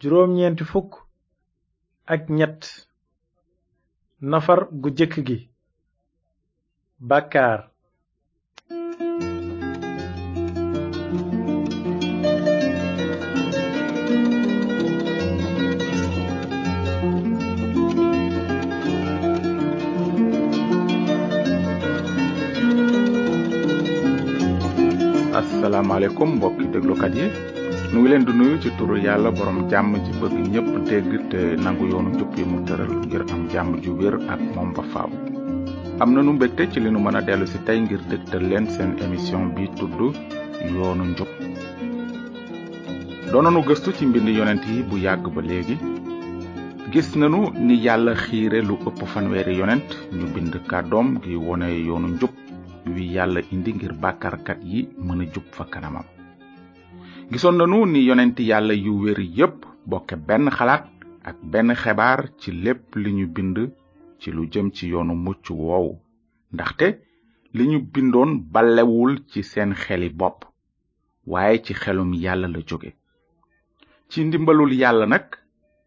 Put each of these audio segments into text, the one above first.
juróom ñeenti fukk ak ñett nafar gu jëkk gi bàkkaar asalaamaaleykum mbokki déglukat yi nu ngi leen di nuyu ci turu yàlla borom jàmm ci bëgg ñëpp dégg te nangu yoonu njub yi mu tëral ngir am jàmm ju wér ak moom ba faaw am na nu mbégte ci li nu mën a dellu si tey ngir dégtal leen seen émission bi tudd yoonu njub doon nanu gëstu ci mbind yonent yi bu yàgg ba léegi gis nanu ni yàlla xiire lu ëpp fanweeri yonent ñu bind kàddoom gi wone yoonu njub wi yàlla indi ngir bàkkaarkat yi mën a jub fa kanamam gisoon nanu ni yonent yàlla yu wér yépp bokke benn xalaat ak benn xebaar ci lépp li ñu bind ci lu jëm ci yoonu mucc woowu ndaxte li ñu bindoon balewul ci seen xeli bopp waaye ci xelum yàlla la jóge ci ndimbalul yàlla nag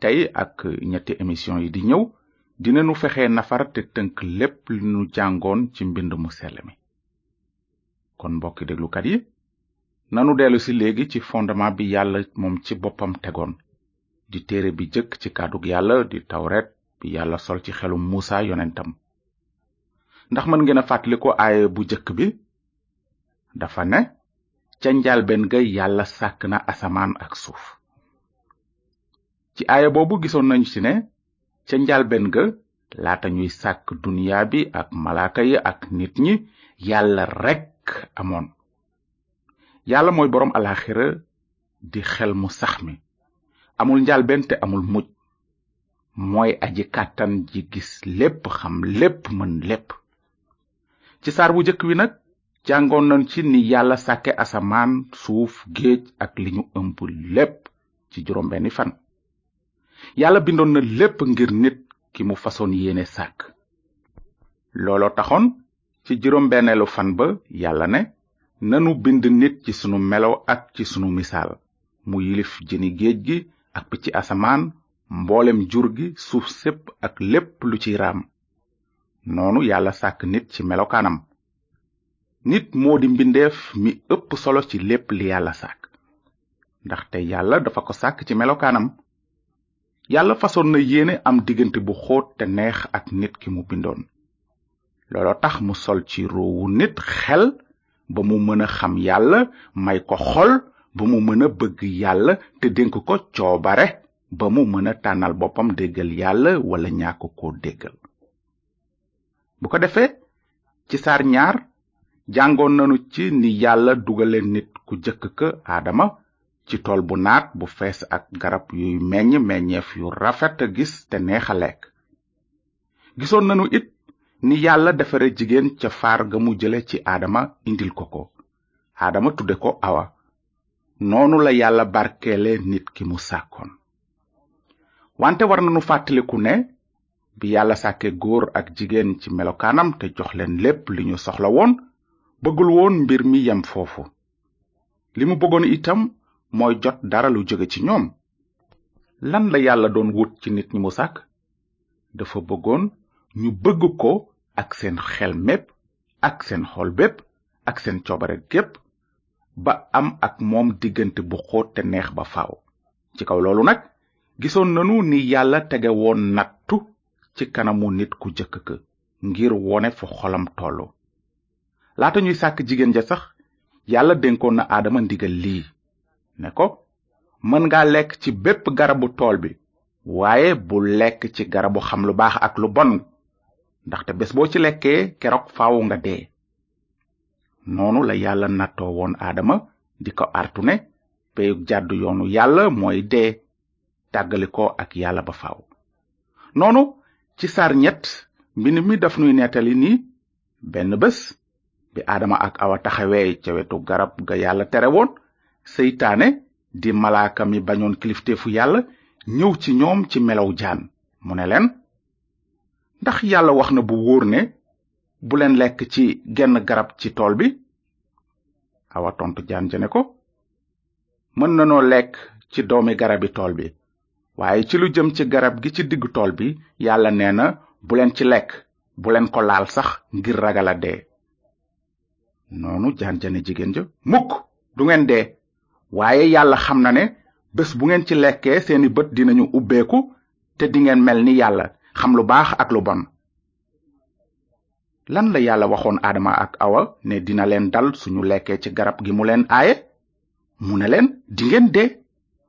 tey ak ñetti émission yi di ñëw dinanu fexe nafar te tënk lépp li nu jàngoon ci mbind mu sell mi kon mbokki déglukat yi nanu dellu si léegi ci fondement bi yàlla moom ci boppam tegoon di téere bi jëkk ci kàddug yàlla di tawret bi yàlla sol ci xelum muusa yonentam ndax mën ngeen a fàttali ko aaye bu jëkk bi dafa ne ca njalbeen ga yàlla sàkk na asamaan ak suuf ci aaya boobu gisoon nañu ci ne ca njalben ga laata ñuy sàkk duniya bi ak malaaka yi ak nit ñi yàlla rekk amoon yàlla mooy boroom alaxira di xel mu sax mi amul njalbeen te amul mujj mooy aji kàttan ji gis lépp xam lépp mën lépp ci saar bu jëkk wi nag jàngoon nañ ci ni yàlla sàkke asamaan suuf géej ak li ñu ëmb lépp ci juróom benni fan yàlla bindoon na lépp ngir nit ki mu fasoon yéene sàkk looloo taxoon ci juróom benneelu fan ba yàlla ne nanu bind nit ci sunu melo ak ci sunu misaal mu yilif jëni géej gi ak picc asamaan mboolem jur gi suuf sépp ak lépp lu ci raam noonu yàlla sàkk nit ci melokaanam nit moo di mbindeef mi ëpp solo ci lépp li yàlla sàkk ndaxte yàlla dafa ko sàkk ci melokaanam yàlla fasoon na yéene am diggante bu xóot te neex ak nit ki mu bindoon looloo tax mu sol ci roowu nit xel ba mu mën a xam yàlla may ko xol ba mu mën a bëgg yàlla te dénk ko coobare ba mu mën a tànnal boppam déggal yàlla wala ñàkk ko déggal bu ko defee ci saar ñaar jàngoon nanu ci ni yàlla dugale nit ku jëkk ka aadama ci tool bu naat bu fees ak garab yuy meññ meññeef yu rafet a gis te neex a lekk gisoon nanu it ni yàlla defare jigéen ca faar ga mu jële ci aadama indil ko ko aadama tudde ko awa noonu la yàlla barkeele nit ki mu sàkkoon wante war nanu fàttaliku ne bi yàlla sàkke góor ak jigéen ci melokaanam te jox leen lépp li ñu soxla woon bëggul woon mbir mi yem foofu li mu bëggoon itam mooy jot dara lu jóge ci ñoom lan la yàlla doon wut ci nit ñi mu sàkk dafa bëggoon ñu bëgg ko ak seen xel mépp ak seen xol bépp ak seen coobare gépp ba am ak moom diggante bu xóot te neex ba faaw ci kaw loolu nag gisoon nanu ni yàlla tege woon nattu ci kanamu nit ku jëkk ka ngir wone fu xolam tollu laata ñuy sàkk jigéen ja sax yàlla dénkoon na aadama ndigal lii ne ko mën nga lekk ci bépp garabu tool bi waaye bu lekk ci garabu xam lu baax ak lu bon ndaxte bés boo ci lekkee keroog faaw nga dee noonu la yàlla nattoo woon aadama di ko artu ne peyug jàddu yoonu yàlla mooy dee tàggali ko ak yàlla ba faaw noonu ci saar ñett mbind mi daf nuy nettali ni benn bés bi aadama ak awa taxawee ca wetu garab ga yàlla tere woon seytaane di malaaka mi bañoon kilifteefu yàlla ñëw ci ñoom ci melow jaan mu ne leen ndax yàlla wax na bu wóor ne bu leen lekk ci genn garab ci tool bi awa tontu jaan ja ne ko mën nanoo lekk ci doomi garabi tool bi waaye ci lu jëm ci garab gi ci diggu tool bi yàlla nee na bu leen ci lekk bu leen ko laal sax ngir ragal a dee noonu jaan ja ne jigéen ja mukk du ngeen dee waaye yàlla xam na ne bés bu ngeen ci lekkee seeni bët dinañu ubbeeku te dingeen mel ni yàlla xam lu baax ak lu bon lan la yàlla waxoon aadama ak awa ne dina leen dal suñu lekkee ci garab gi mu leen aaye mu ne leen dingeen dee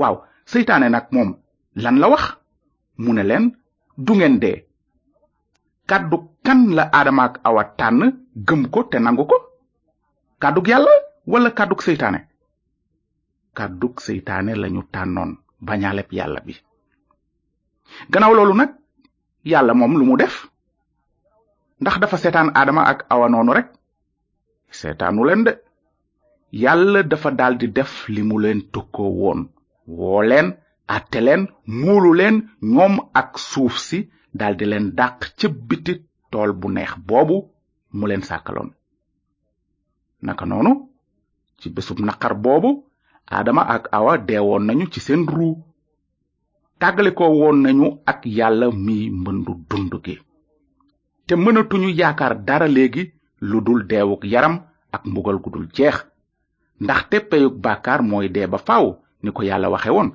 waaw seytaane nag moom lan la wax mu ne leen du ngeen dee kàddu kan la aadama ak awa tànn gëm ko te nangu ko kàddug yàlla wala kàddug seytaane kàddug seytaane lañu tànnoon bañaaleb yàlla bi gannaaw loolu nag yàlla moom lu mu def ndax dafa seetaan aadama ak awa noonu rek seetaanu leen de yàlla dafa daldi def li mu leen tukkoo woon woo leen àtte leen muulu leen ñoom ak suuf si daldi leen dàq ca biti tool bu neex boobu mu leen sàkkaloon naka noonu ci bésub naqar boobu aadama ak awa deewoon nañu ci seen ruu tàggale ko woon nañu ak yàlla mi mbëndu dund gi te mënatuñu yaakaar dara léegi lu dul deewuk yaram ak mbugal gu dul jeex ndaxte peyug bàkkaar mooy dee ba faw ni ko yàlla waxe woon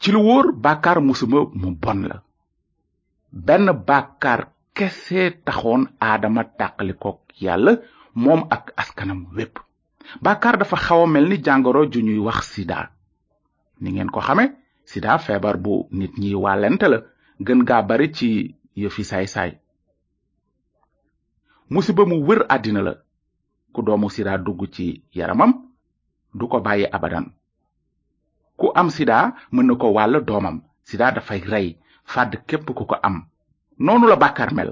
ci lu wóor bàkkaar musiba mu bon la benn bàkkaar kese taxoon aadama tàqalikook yàlla moom ak askanam wépp bàkkaar dafa xaw a mel ni jàngoro ju ñuy wax sida ni ngeen ko xame sida feebar bu nit ñi wàllente la gën gaa bari ci yëfi saay-saay musiba mu wër àddina la ku doomu sida dugg ci yaramam du ko bàyyi abadan ku am sida mën na ko wàll doomam sida dafay rey fàdd képp ku ko am noonu la bàkkaar mel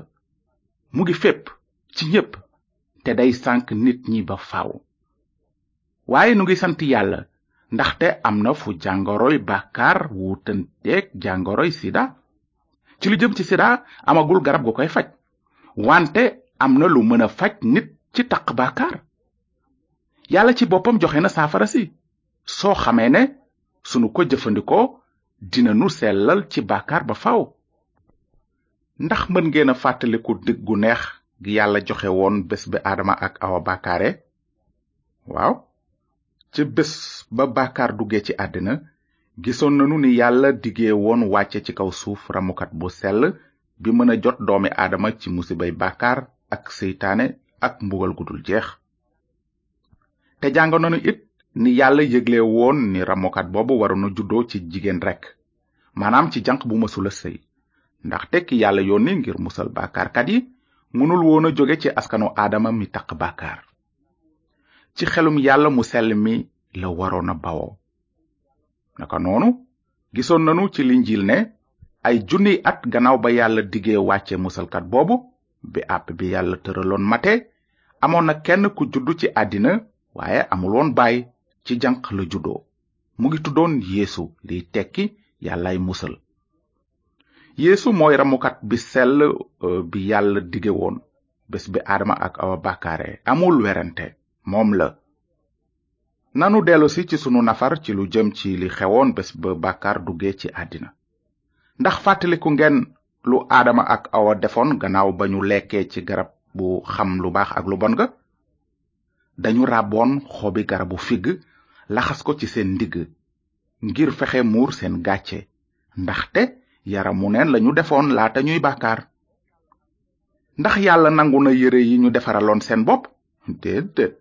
mu ngi fépp ci ñépp te day sànk nit ñi ba faw waaye nu ngi sant yàlla ndaxte am na fu jàngoroy bàkkaar wuutanteeg jàngoroy sida ci lu jëm ci sida amagul garab gu koy faj wante am na lu mën a faj nit ci taq bàkkaar yàlla ci boppam joxe na saafara si soo xamee ne sunu ko jëfandikoo dina nu sellal ci bàkkaar ba faw ndax mën ngeen a fàttaliku dig gu neex gi yàlla joxe woon bés bi aadama ak awa bàkkaare waaw ca bés ba bàkkaar duggee ci àddina gisoon nanu ni yàlla diggee woon wàcce ci kaw suuf ramukat bu sell bi mën a jot doomi aadama ci musibay bàkkaar ak seytaane ak mbugal gudul jeex te jàng nanu it ni yàlla yëgle woon ni ramokat boobu waroon na juddoo ci jigéen rekk maanaam ci janq bu mësula sëy ndaxte ki yàlla yónni ngir musal bàkkaarkat yi mënul woon a jóge ci askanu aadama mi taq bàkkaar ci xelum yàlla mu sell mi la waroon a bawoo naka noonu gisoon nanu ci linjiil ne ay junniy at gannaaw ba yàlla diggee wàcce musalkat boobu bi àpp bi yàlla tëraloon mate amoon na kenn ku juddu ci àddina waaye amul woon baay ci janq la juddoo mu ngi tuddoon yéesu liy tekki yàllaay musal yeesu mooy ramukat bi sell euh, bi yàlla dige woon bés bi aadama ak awa bàkkaare amul werante moom la nanu dellusi ci sunu nafar ci lu jëm ci li xewoon bés ba bàkkaar duggee ci àddina ndax fàttaliku ngeen lu aadama ak awa defoon gannaaw ba ñu lekkee ci garab bu xam lu baax ak lu bon ga dañu ràbboon xobi garabu figg laxas ko ci seen ndigg ngir fexe muur seen gàcce ndaxte yaramu neen lañu defoon laata ñuy bàkkaar ndax yàlla nangu na yére yi ñu defaraloon seen bopp déedéet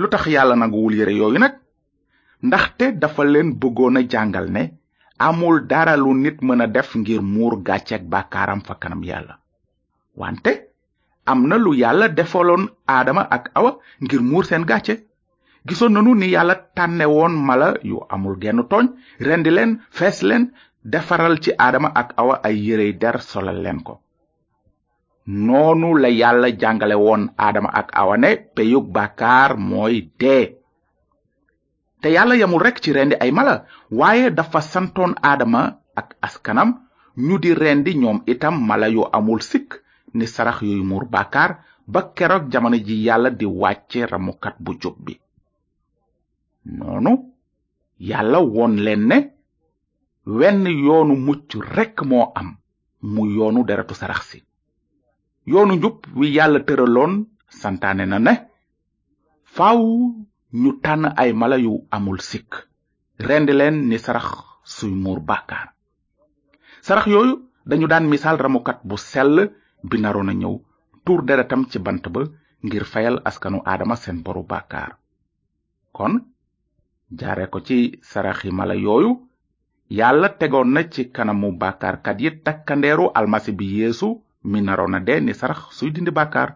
lu tax yàlla nanguwul yére yooyu nag ndaxte dafa leen bëggoon a jàngal ne amul dara lu nit mën a def ngir muur gàcceeg bàkkaaram fa kanam yàlla wante am na lu yàlla defaloon aadama ak awa ngir muur seen gàcce gisoon nanu ni yàlla tànne woon mala yu amul genn tooñ rendi leen fees leen defaral ci aadama ak awa ay yérey der solal leen ko noonu la yàlla jàngale woon aadama ak awane peyug bàkkaar mooy dee te yàlla yamul rekk ci rendi ay mala waaye dafa santoon aadama ak askanam ñu di rendi ñoom itam mala yu amul sikk ni sarax yuy muur bàkkaar ba keroog jamono ji yàlla di wàcce ramukat bu jub bi noonu yàlla woon leen ne wenn yoonu mucc rekk moo am mu yoonu deretu sarax si yoonu njub wi yàlla tëraloon santaane na ne faw ñu tànn ay mala yu amul sikk rendi leen ni sarax suy muur bàkkaar sarax yooyu dañu daan misaal ramukat bu sell bi naroon a ñëw tuur deretam ci bant ba ngir fayal askanu aadama seen boru bàkkaar kon jaare ko ci saraxi mala yooyu yàlla tegoon na ci kanamu bàkkaarkat yi takkandeeru almasi bi yéesu mi naroon a dee ni sarax suy dindi bàkkaar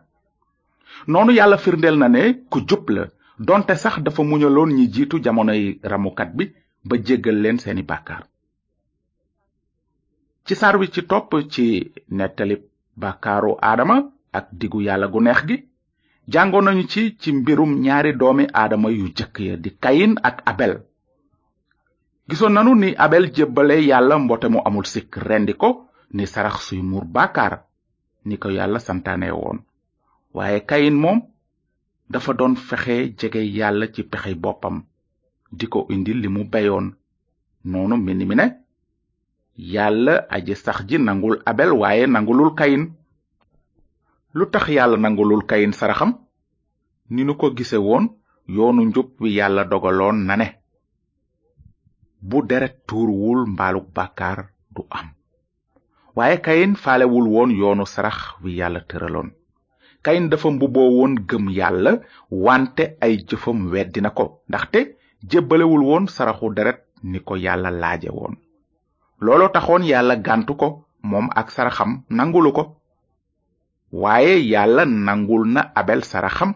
noonu yàlla firndeel na ne ku jub la donte sax dafa muñaloon ñi jiitu jamonoy ramukat bi ba jéggal leen seeni bàkkaar ci saar wi ci topp ci nettali bàkkaaru aadama ak digu yàlla gu neex gi jàngoon nañu ci ci mbirum ñaari doomi aadama yu jëkk ya di kayin ak abel gisoon nanu ni abel jébbale yàlla mbote mu amul sikk rendi ko ni sarax suy muur bàkkaar ni ko yàlla santaane woon waaye kayin moom dafa doon fexe jege yàlla ci pexey boppam di ko indi li mu beyoon noonu mbind mi ne yàlla aji sax ji nangul abel waaye nangulul kayin lu tax yàlla nangulul kayin saraxam ni nu ko gise woon yoonu njub wi yàlla dogaloon na ne bu deret tuuruwul mbaaluk bàkkaar du am waaye kayin faalewul woon yoonu sarax wi yàlla tëraloon kayin dafa mbubboo woon gëm yàlla wante ay jëfam weddi na ko ndaxte jébbalewul woon saraxu deret ni ko yàlla laaje woon looloo taxoon yàlla gàntu ko moom ak saraxam nangulu ko waaye yàlla nangul na abel saraxam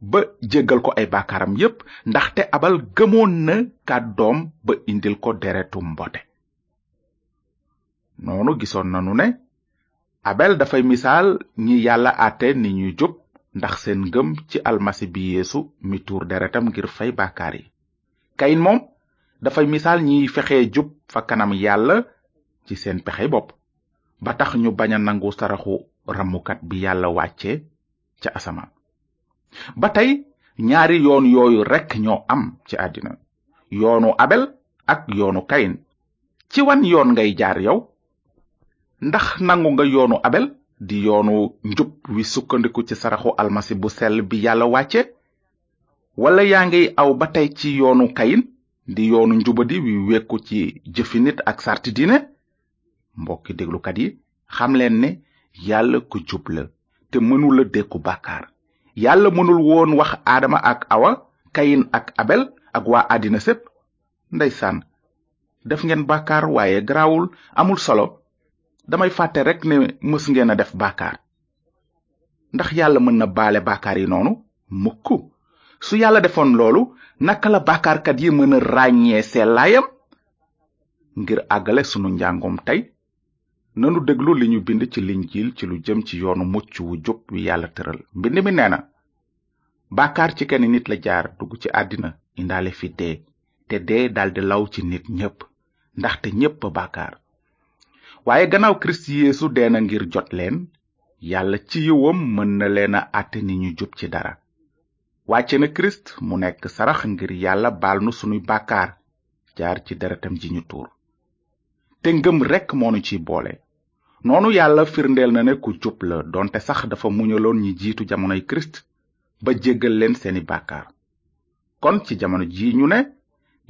ba jéggal ko ay baakaaram yépp ndaxte abal gëmoon na kàddoom ba indil ko deretu mbote noonu gisoon nanu ne abel dafay misaal ñi yàlla àtte ni ñuy jub ndax seen ngëm ci almasi bi yeesu mi tuur deretam ngir fay bàkkaar yi kayin moom dafay misaal ñiy fexe jub fa kanam yàlla ci seen pexey bopp ba tax ñu bañ a nangu saraxu ramukat bi yàlla wàcce ca asamaan ba tey ñaari yoon yooyu rekk ñoo am ci àddina yoonu abel ak yoonu kayin ci wan yoon ngay jaar yow ndax nangu nga yoonu abel di yoonu njub wi sukkandiku ci saraxu almasi bu sell bi yàlla wàcce walla yaa ngiy aw ba tey ci yoonu kayin di yoonu njubadi wi wekku ci jëfi nit ak sarti diine mbokki déglukat yi xam leen ne yàlla ku jub la te mënula dékku bàkkaar yàlla mënul woon wax aadama ak awa kayin ak abel ak waa àddina sépp ndeysaan def ngeen bàkkaar waaye garaawul amul solo damay fàtte rek ne mës ngeen a def bàkkaar ndax yàlla mën na baale bàkkaar yi noonu mukk su yàlla defoon loolu naka la bàkkaarkat yi mën a ràññee sellaayam ngir àggale sunu njàngum tey nanu déglu li ñu bind ci linjiil ci lu jëm ci yoonu mucc wu jub wi yàlla tëral mbind mi nee na bàkkaar ci kenn nit la jaar dugg ci àddina indaale fi dee te dee daldi law ci nit ñépp ndaxte ñépp a bàkkaar waaye gannaaw kirist yeesu dee na ngir jot leen yàlla ci yiwam mën na leen a àtte ni ñu jub ci dara wàcce na kirist mu nekk sarax ngir yàlla baal nu sunuy bàkkaar jaar ci deretam ji ñu tuur te ngëm rekk moo nu ciy boole noonu yàlla firndeel na ne ku jub la donte sax dafa muñaloon ñi jiitu jamonoy kirist ba jéggal leen seeni bàkkaar kon ci jamono ji ñu ne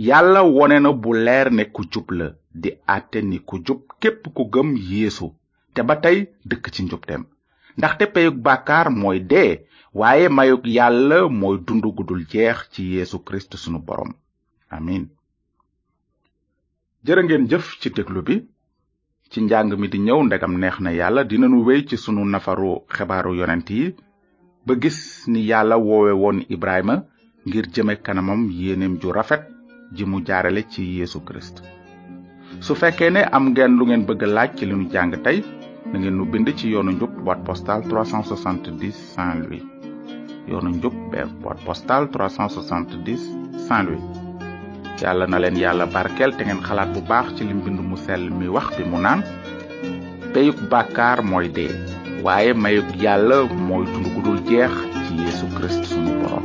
yàlla wone na bu leer ne ku jub la di àtte ni ku jub képp ku gëm yéesu te ba tey dëkk ci njubteem ndaxte peyug bàkkaar mooy dee waaye mayug yàlla mooy dund gudul jeex ci yéesu kirist sunu boroom amin jërë ngeen jëf ci déglu bi ci njàng mi di ñëw ndegam neex na yàlla dinanu wéy ci sunu nafaru xebaaru yonent yi ba gis ni yàlla woowe woon ibrahima ngir jëme kanamam yéeneem ju rafet ji mu jaarale ci yeesu kirist su fekkee ne am ngeen lu ngeen bëgg laaj ci li nu jàng tey na ngeen nu bind ci yoonu njub boîte postale 370 Saint-Louis yoonu njub beef boîte postale 370 Saint-Louis yàlla na leen yàlla barkeel te ngeen xalaat bu baax ci li mbind mu sell mi wax bi mu naan peyug bàkkaar mooy dee waaye mayug yàlla mooy dund gu dul jeex ci Yeesu Kirist sunu borom